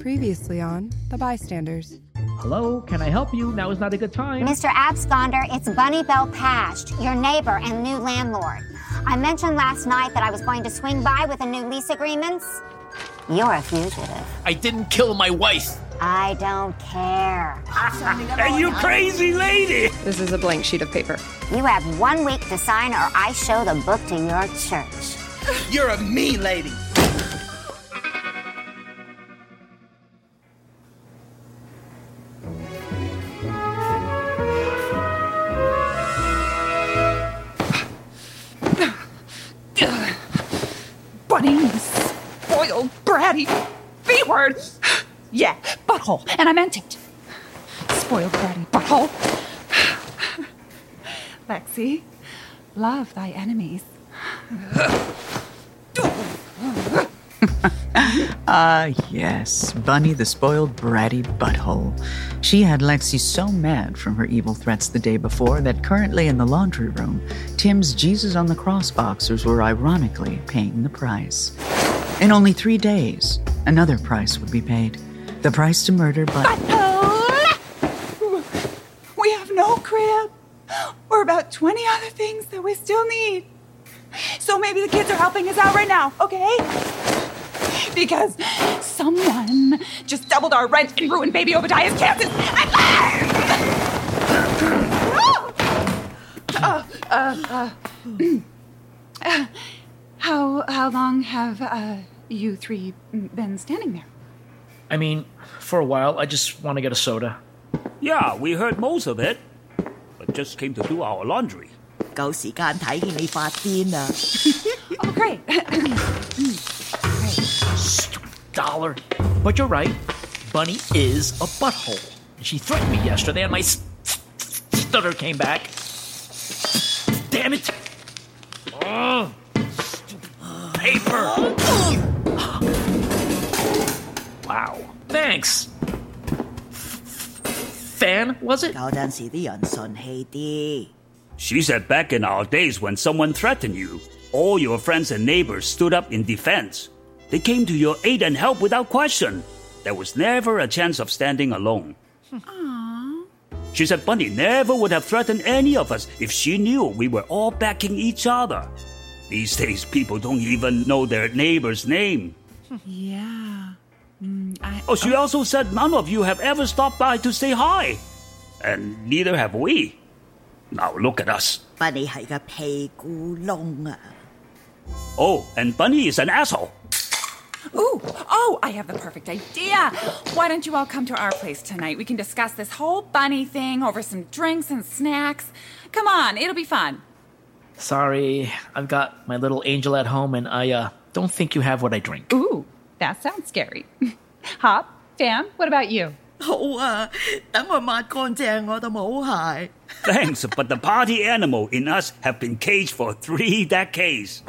Previously on The Bystanders. Hello, can I help you? Now is not a good time. Mr. Absconder, it's Bunny Bell Past, your neighbor and new landlord. I mentioned last night that I was going to swing by with a new lease agreements. You're a fugitive. I didn't kill my wife. I don't care. Are you crazy lady? This is a blank sheet of paper. You have one week to sign or I show the book to your church. You're a mean lady. B word. Yeah, butthole, and I meant it. Spoiled, bratty, butthole. Lexi, love thy enemies. Ah, yes, Bunny the spoiled bratty butthole. She had Lexi so mad from her evil threats the day before that currently in the laundry room, Tim's Jesus on the Cross boxers were ironically paying the price. In only three days, another price would be paid. The price to murder but We have no crib or about 20 other things that we still need. So maybe the kids are helping us out right now, okay? Because someone just doubled our rent and ruined baby Obadiah's chances. uh, uh, uh, how how long have uh, you three been standing there? I mean, for a while, I just want to get a soda. Yeah, we heard most of it, but just came to do our laundry. 够时间睇见你发癫啊！ Oh, great. Dollar. But you're right. Bunny is a butthole. She threatened me yesterday, and my s- s- stutter came back. Damn it! Oh, stupid paper. wow. Thanks. F- Fan, was it? 有阵时啲人顺气啲。 She said back in our days when someone threatened you, all your friends and neighbors stood up in defense. They came to your aid and help without question. There was never a chance of standing alone. She said Bunny never would have threatened any of us if she knew we were all backing each other. These days, people don't even know their neighbor's name. Yeah. Mm, I, Oh, she also said none of you have ever stopped by to say hi. And neither have we. Now look at us. 不你系个屁股窿啊！ Oh, and Bunny is an asshole. Ooh, oh, I have the perfect idea. Why don't you all come to our place tonight? We can discuss this whole bunny thing over some drinks and snacks. Come on, it'll be fun. Sorry, I've got my little angel at home, and I uh, don't think you have what I drink. Ooh, that sounds scary. Hop, Fan, what about you? 好啊，等我抹干净我对冇鞋。 Thanks, but the party animal in us have been caged for three decades.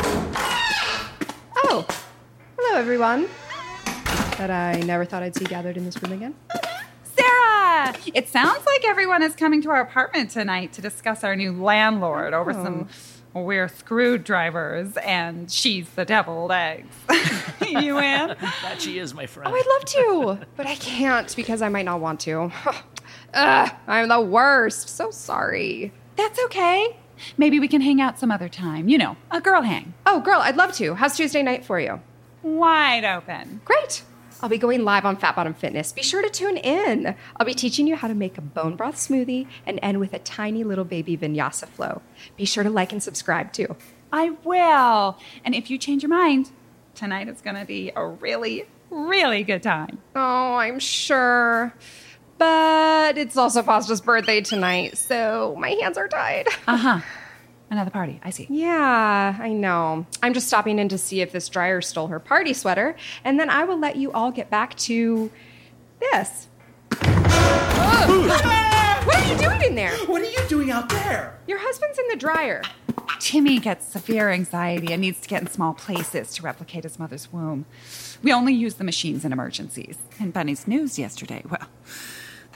Oh, hello everyone. That I never thought I'd see gathered in this room again. Sarah! It sounds like everyone is coming to our apartment tonight to discuss our new landlord over some we're screwdrivers and she's the deviled eggs. you in? That she is, my friend. Oh, I'd love to, but I can't because I might not want to. Ugh, I'm the worst. So sorry. That's okay. Maybe we can hang out some other time. You know, a girl hang. Oh, girl, I'd love to. How's Tuesday night for you? Wide open. Great. I'll be going live on Fat Bottom Fitness. Be sure to tune in. I'll be teaching you how to make a bone broth smoothie and end with a tiny little baby vinyasa flow. Be sure to like and subscribe too. I will. And if you change your mind, tonight is going to be a really, really good time. Oh, I'm sure. But it's also Pasta's birthday tonight, so my hands are tied. Uh huh. Another party. I see. Yeah, I know. I'm just stopping in to see if this dryer stole her party sweater, and then I will let you all get back to this. Ugh. what are you doing in there? What are you doing out there? Your husband's in the dryer. Timmy gets severe anxiety and needs to get in small places to replicate his mother's womb. We only use the machines in emergencies. And Bunny's news yesterday, well,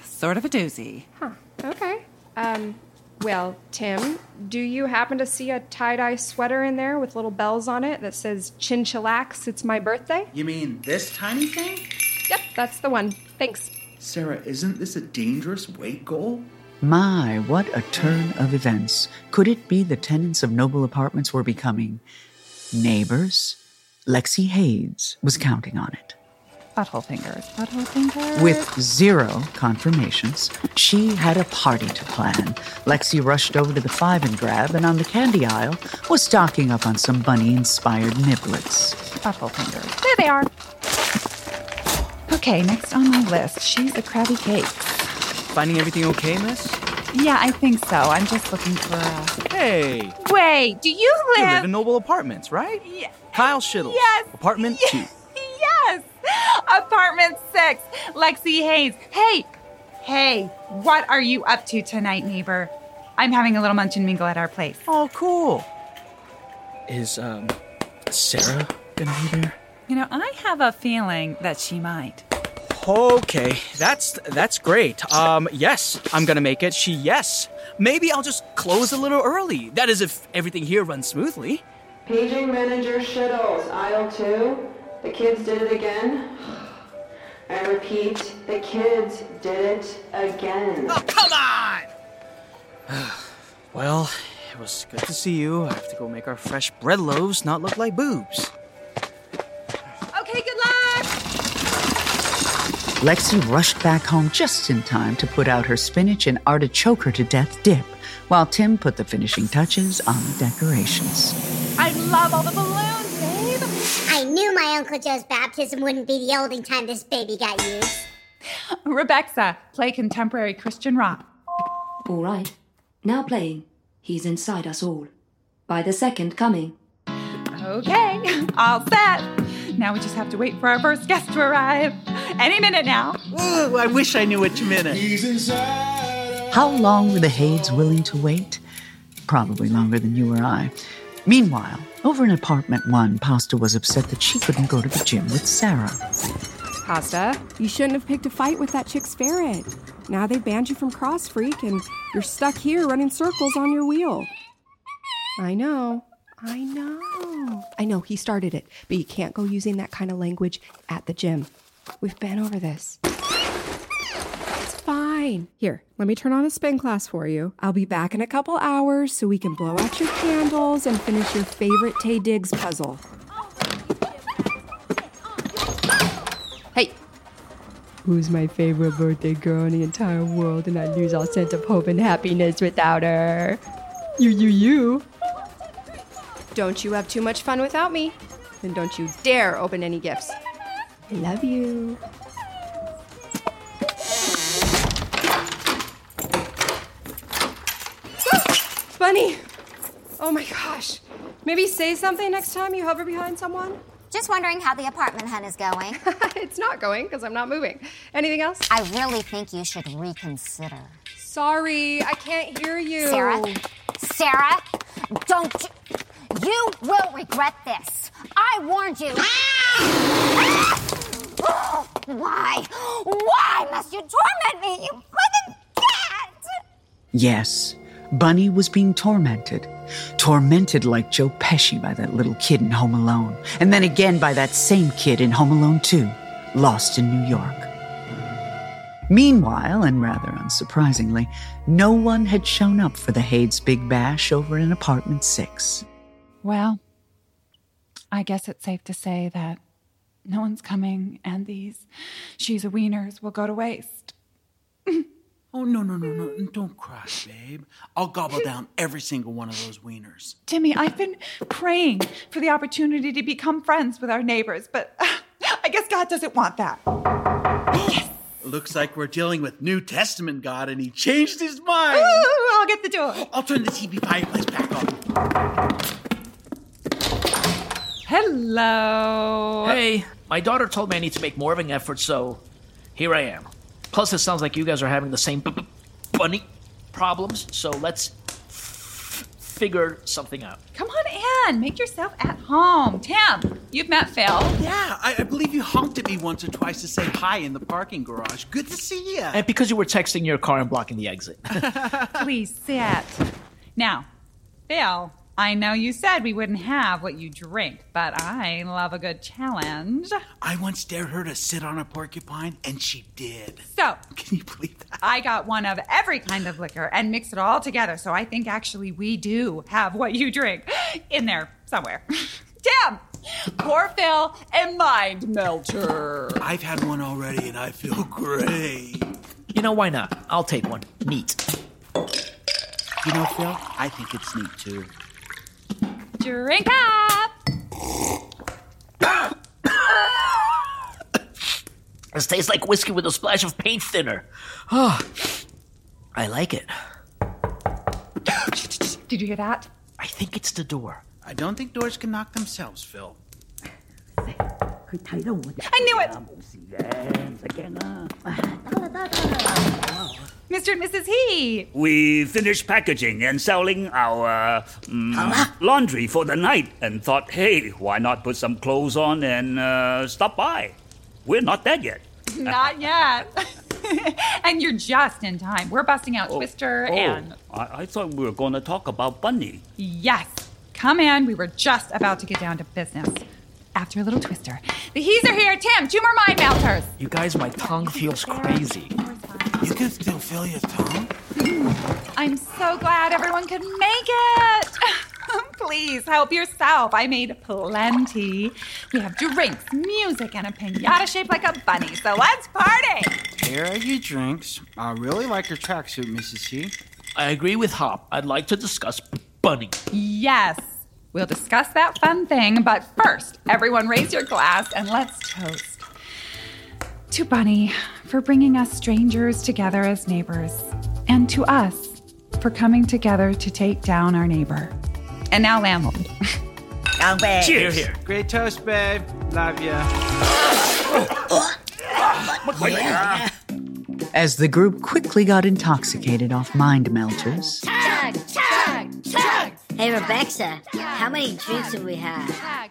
sort of a doozy. Huh. Okay. Um, well, Tim, do you happen to see a tie dye sweater in there with little bells on it that says Chinchillax, it's my birthday? You mean this tiny thing? Yep, that's the one. Thanks. Sarah, isn't this a dangerous weight goal? My, what a turn of events. Could it be the tenants of Noble Apartments were becoming neighbors? Lexi Hayes was counting on it. Butthole fingers. Butthole fingers. With zero confirmations, she had a party to plan. Lexi rushed over to the five and grab, and on the candy aisle was stocking up on some bunny inspired niblets. Butthole fingers. There they are. Okay, next on my list, she's a Krabby cake. Finding everything okay, miss? Yeah, I think so. I'm just looking for a. Hey, Wait, do you live? you live? live in Noble Apartments, right? Yeah. Kyle Schittles. Yes. Apartment two. yes! Apartment six, Lexi Hayes. Hey, hey, what are you up to tonight, neighbor? I'm having a little munch and mingle at our place. Oh, cool. Is um Sarah gonna be there? You know, I have a feeling that she might. Okay, that's that's great. Um, yes, I'm gonna make it. She yes. Maybe I'll just close a little early. That is, if everything here runs smoothly. Paging manager Shittles, aisle two. The kids did it again. I repeat, the kids did it again. Oh, come on! well, it was good to see you. I have to go make our fresh bread loaves not look like boobs. Okay, good luck! Lexi rushed back home just in time to put out her spinach and artichoke her to death dip, while Tim put the finishing touches on the decorations. I love all the balloons, babe. I knew my Uncle Joe's baptism wouldn't be the only time this baby got used. Rebecca, play contemporary Christian rock. All right. Now playing. He's inside us all. By the second coming. Okay, all set. Now we just have to wait for our first guest to arrive. Any minute now. Ooh, I wish I knew which minute. How long were the Hades willing to wait? Probably longer than you or I. Meanwhile, over in apartment one, Pasta was upset that she couldn't go to the gym with Sarah. Pasta, you shouldn't have picked a fight with that chick ferret. Now they banned you from Cross Freak and you're stuck here running circles on your wheel. I know. I know. I know he started it, but you can't go using that kind of language at the gym. We've been over this. It's fine. Here, let me turn on a spin class for you. I'll be back in a couple hours so we can blow out your candles and finish your favorite Taye Diggs puzzle. Hey, Who's my favorite birthday girl in the entire world, and I lose all sense of hope and happiness without her? You, you, you. Don't you have too much fun without me? Then don't you dare open any gifts. I love you. Bunny! Oh my gosh. Maybe say something next time you hover behind someone? Just wondering how the apartment hunt is going. it's not going because I'm not moving. Anything else? I really think you should reconsider. Sorry, I can't hear you. Sarah? Sarah? Don't you. You will regret this. I warned you. Ah! Why? Why must you torment me, you fucking cat? Yes, Bunny was being tormented. Tormented like Joe Pesci by that little kid in Home Alone, and then again by that same kid in Home Alone 2, lost in New York. Meanwhile, and rather unsurprisingly, no one had shown up for the Hades big bash over in apartment six. Well, I guess it's safe to say that no one's coming, and these she's a wieners will go to waste. Oh, no, no, no, no. Don't cry, babe. I'll gobble down every single one of those wieners. Timmy, I've been praying for the opportunity to become friends with our neighbors, but uh, I guess God doesn't want that. yes. Looks like we're dealing with New Testament God and he changed his mind. Ooh, I'll get the door. I'll turn the TV fireplace back on. Hello. Hey, my daughter told me I need to make more of an effort, so here I am. Plus, it sounds like you guys are having the same b- b- bunny problems, so let's f- figure something out. Come on in. Make yourself at home. Tim, you've met Phil. Yeah, I, I believe you honked at me once or twice to say hi in the parking garage. Good to see you. And because you were texting your car and blocking the exit. Please sit. Now, Phil, I know you said we wouldn't have what you drink, but I love a good challenge. I once dared her to sit on a porcupine, and she did. So, Can you believe that? I got one of every kind of liquor and mixed it all together. So I think actually we do have what you drink in there somewhere. Damn! Poor Phil and mind melter. I've had one already, and I feel great. You know, why not? I'll take one. Neat. You know, Phil, I think it's neat too. Drink up. This tastes like whiskey with a splash of paint thinner. Oh, I like it. Did you hear that? I think it's the door. I don't think doors can knock themselves, Phil. I knew it. Mr. and Mrs. He. We finished packaging and selling our mm, laundry for the night and thought, hey, why not put some clothes on and uh, stop by? We're not dead yet. Not yet. and you're just in time. We're busting out Twister Oh, and. I, I thought we were going to talk about Bunny. Yes. Come in. We were just about to get down to business. After a little Twister. The He's are here. Tim, two more mind melters. You guys, my tongue feels crazy. You can still feel your tongue? I'm so glad everyone could make it. Please help yourself. I made plenty. We have drinks, music, and a pinata shaped like a bunny. So let's party. Here are your drinks. I really like your tracksuit, Mrs. He. I agree with Hop. I'd like to discuss Bunny. Yes, we'll discuss that fun thing. But first, everyone raise your glass and let's toast to Bunny for bringing us strangers together as neighbors, and to us for coming together to take down our neighbor. And now, landlord. Cheers. Here, here. Great toast, babe. Love ya. As the group quickly got intoxicated off mind melters, Chug, chug, chug. Hey, Rebecca, how many drinks have we had?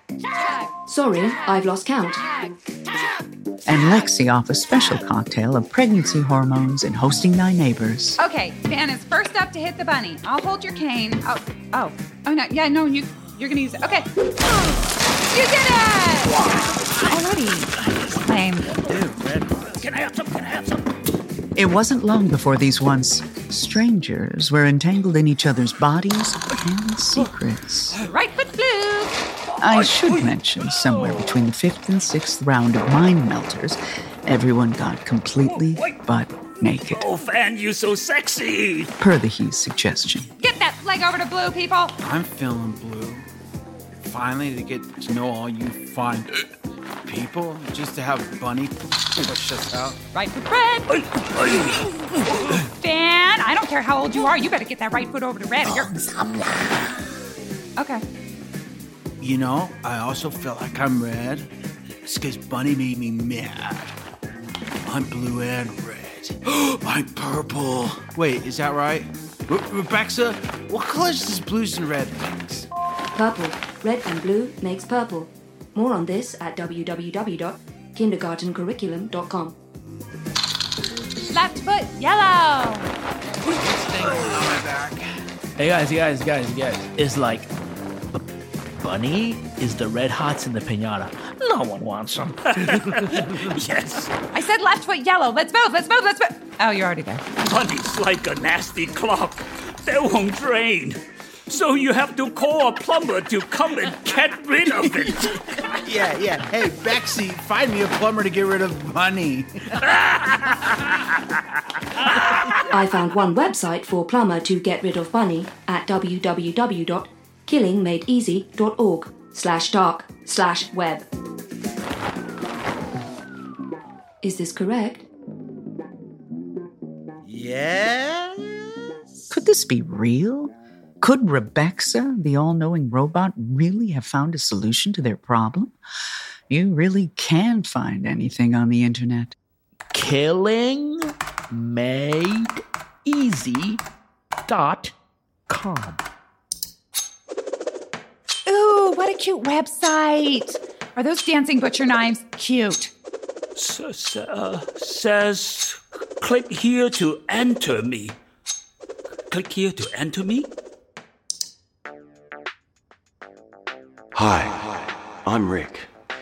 Sorry, I've lost count. and Lexi off a special cocktail of pregnancy hormones and hosting thy neighbors. Okay, Van is first up to hit the bunny. I'll hold your cane. Oh, oh, oh no, yeah, no, you, you're gonna use it. Okay, you did it already. Lame. Can I have some? Can I have some? It wasn't long before these once strangers were entangled in each other's bodies and secrets. Right foot blue. I should mention, somewhere between the fifth and sixth round of mind melters, everyone got completely butt naked, Oh, Fan, you so sexy! per the He's suggestion. Get that leg over to blue, people. I'm feeling blue. Finally, to get to know all you fine people, just to have Bunny push us out. Right foot red. Van, I don't care how old you are. You better get that right foot over to red. You're... Okay. You know, I also feel like I'm red. It's because Bunny made me mad. I'm blue and red. I'm purple. Wait, is that right? Re- Rebecca, what colors does blues and red mix? Purple. Red and blue makes purple. More on this at www.kindergartencurriculum.com. Left foot yellow. Hey guys, you guys, you guys, you guys. Is like B- Bunny is the red hots in the pinata. No one wants them. yes, I said left foot yellow. Let's move. Let's move. Let's move. Oh, you're already there. Bunny's like a nasty clock. They won't drain. So you have to call a plumber to come and get rid of it. Yeah, yeah. Hey, Bexy, find me a plumber to get rid of Bunny. I found one website for plumber to get rid of bunny at www.killingmadeeasy.org slash dark slash web. Is this correct? Yeah? Could this be real? Could Rebecca, the all knowing robot, really have found a solution to their problem? You really can find anything on the internet. Killing made easy dot com. Ooh, what a cute website. Are those dancing butcher knives cute? S- s- uh, says, click here to enter me. Click here to enter me? Hi, I'm Rick,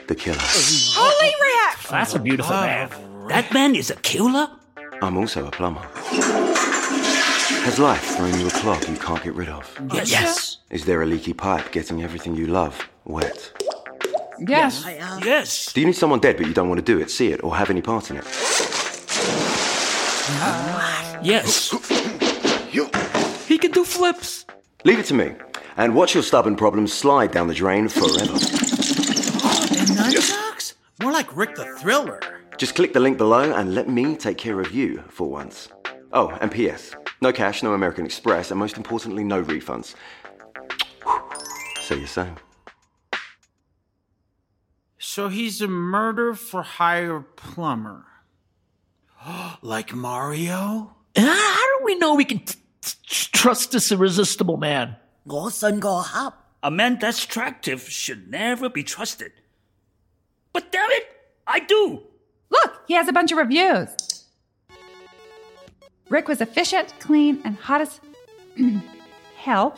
the killer. Holy Rick! That's a beautiful man. That man is a killer? I'm also a plumber. Has life thrown you a clog you can't get rid of? Yes. Yes. Is there a leaky pipe getting everything you love wet? Yes. Yes. Do you need someone dead but you don't want to do it, see it, or have any part in it? Yes. He can do flips. Leave it to me, and watch your stubborn problems slide down the drain forever. And nunchucks? More like Rick the Thriller. Just click the link below and let me take care of you for once. Oh, and P.S. No cash, no American Express, and most importantly, no refunds. So you say. So he's a murder for hire plumber. like Mario? How do we know we can t- t- trust this irresistible man? 我信个盒。 A man that's attractive should never be trusted. But damn it, I do. Look, he has a bunch of reviews. Rick was efficient, clean, and hot as hell.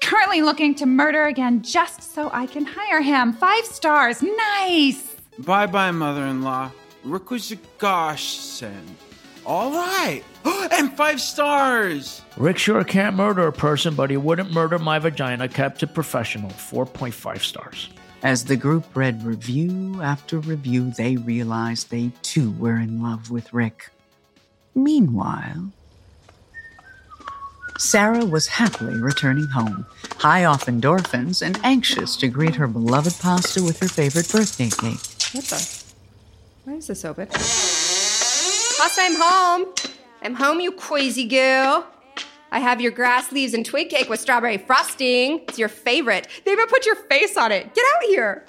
Currently looking to murder again just so I can hire him. Five stars. Nice. Bye bye, mother in law. Rick was a godsend. All right. and five stars. Rick sure can't murder a person, but he wouldn't murder my vagina. Kept it professional. 4.5 stars. As the group read review after review, they realized they too were in love with Rick. Meanwhile, Sarah was happily returning home, high off endorphins and anxious to greet her beloved pasta with her favorite birthday cake. What the? Why is this open? Pasta, I'm home. I'm home, you crazy girl. I have your grass leaves and twig cake with strawberry frosting. It's your favorite. They even put your face on it. Get out here.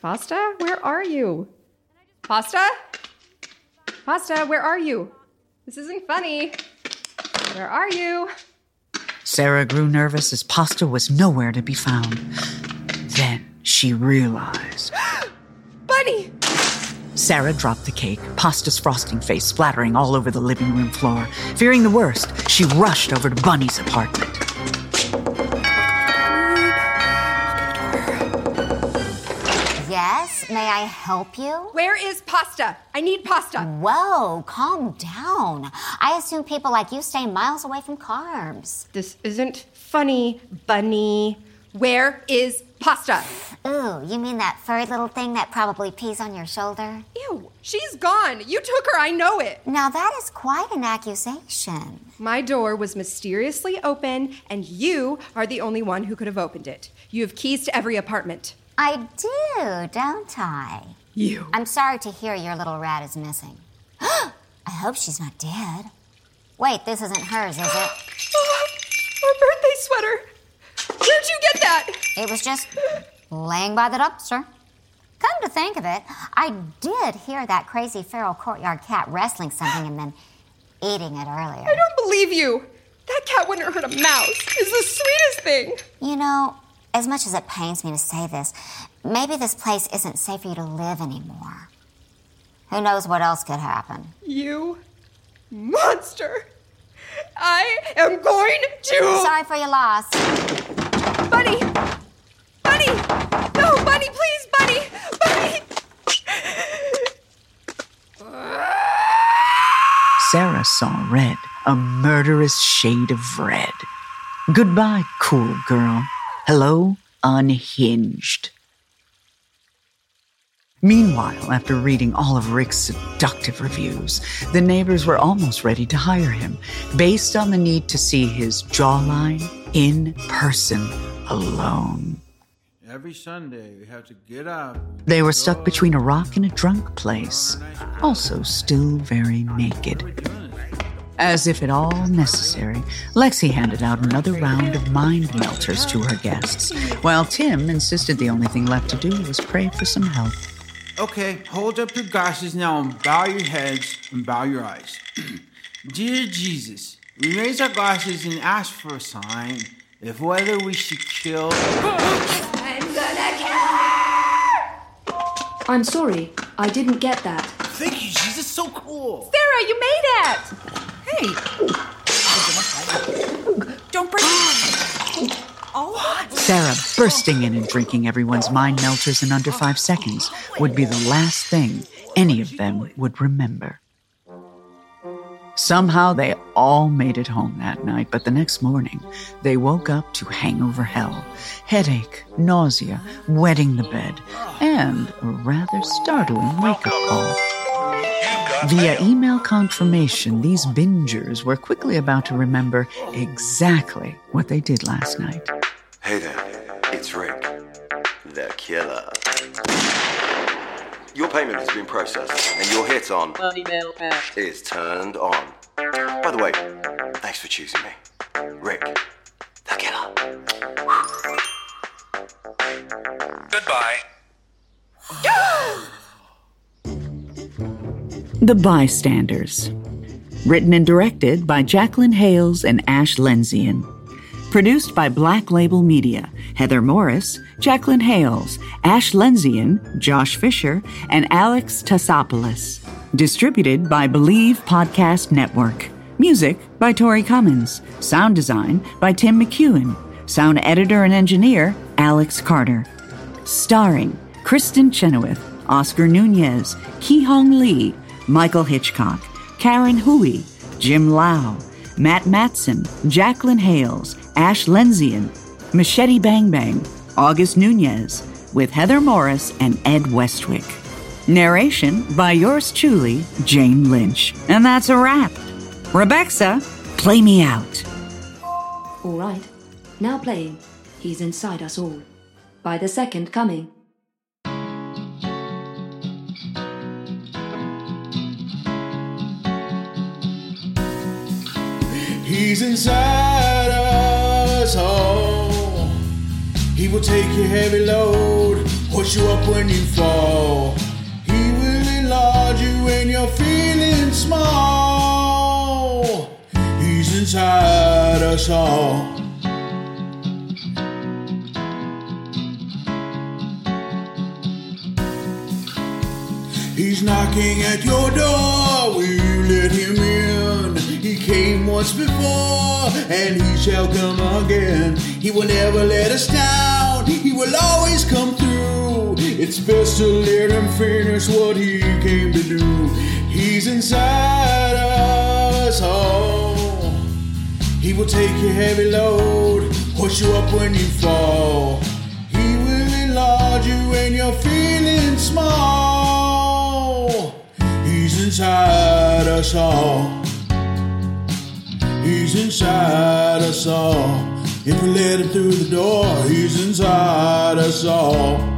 Pasta, where are you? Pasta? Pasta, where are you? This isn't funny. Where are you? Sarah grew nervous as pasta was nowhere to be found. Then she realized. Bunny! Sarah dropped the cake, pasta's frosting face splattering all over the living room floor. Fearing the worst, she rushed over to Bunny's apartment. Yes, may I help you? Where is pasta? I need pasta. Whoa, calm down. I assume people like you stay miles away from carbs. This isn't funny, Bunny. Where is pasta? Ooh, you mean that furry little thing that probably pees on your shoulder? Ew, she's gone. You took her, I know it. Now that is quite an accusation. My door was mysteriously open, and you are the only one who could have opened it. You have keys to every apartment. I do, don't I? You. I'm sorry to hear your little rat is missing. I hope she's not dead. Wait, this isn't hers, is it? oh, Our birthday sweater. Where'd you get that? It was just laying by the dumpster. Come to think of it, I did hear that crazy feral courtyard cat wrestling something and then eating it earlier. I don't believe you. That cat wouldn't hurt a mouse. It's the sweetest thing. You know, as much as it pains me to say this, maybe this place isn't safe for you to live anymore. Who knows what else could happen? You monster. I am going to. Sorry for your loss. Bunny! Bunny! No, Bunny, please, Bunny! Bunny! Sarah saw red, a murderous shade of red. Goodbye, cool girl. Hello, unhinged. Meanwhile, after reading all of Rick's seductive reviews, the neighbors were almost ready to hire him, based on the need to see his jawline in person alone. Every Sunday, we have to get up. They were stuck between a rock and a drunk place, also still very naked. As if at all necessary, Lexi handed out another round of mind melters to her guests, while Tim insisted the only thing left to do was pray for some help. Okay, hold up your glasses now and bow your heads and bow your eyes. Dear Jesus, we raise our glasses and ask for a sign if whether we should kill. I'm gonna kill her! I'm sorry, I didn't get that. Thank you, Jesus, so cool. Sarah, you made it! Hey! Don't break it. Sarah bursting in and drinking everyone's mind melters in under five seconds would be the last thing any of them would remember. Somehow they all made it home that night, but the next morning they woke up to hangover hell, headache, nausea, wetting the bed, and a rather startling wake up call. Via email confirmation, these bingers were quickly about to remember exactly what they did last night. Hey there, it's Rick, the killer. Your payment has been processed, and your hit on is turned on. By the way, thanks for choosing me. Rick, the killer. Goodbye. The Bystanders. Written and directed by Jacqueline Hales and Ash Lenzian. Produced by Black Label Media, Heather Morris, Jacqueline Hales, Ash Lenzian, Josh Fisher, and Alex Tassopoulos. Distributed by Believe Podcast Network. Music by Tori Cummins. Sound design by Tim McEwen. Sound editor and engineer, Alex Carter. Starring Kristin Chenoweth, Oscar Nunez, Ki Hong Lee, Michael Hitchcock, Karen Hui, Jim Lau, Matt Matson, Jacqueline Hales, Ash Lenzian, Machete Bang Bang, August Nunez, with Heather Morris and Ed Westwick. Narration by yours truly, Jane Lynch. And that's a wrap. Rebecca, play me out. All right. Now playing. He's inside us all. By the second coming. He's inside us. He will take your heavy load, push you up when you fall. He will enlarge you when you're feeling small. He's inside us all. He's knocking at your door. Once before, and he shall come again. He will never let us down. He will always come through. It's best to let him finish what he came to do. He's inside us all. He will take your heavy load, push you up when you fall. He will enlarge you when you're feeling small. He's inside us all. He's inside us all. If we let him through the door, he's inside us all.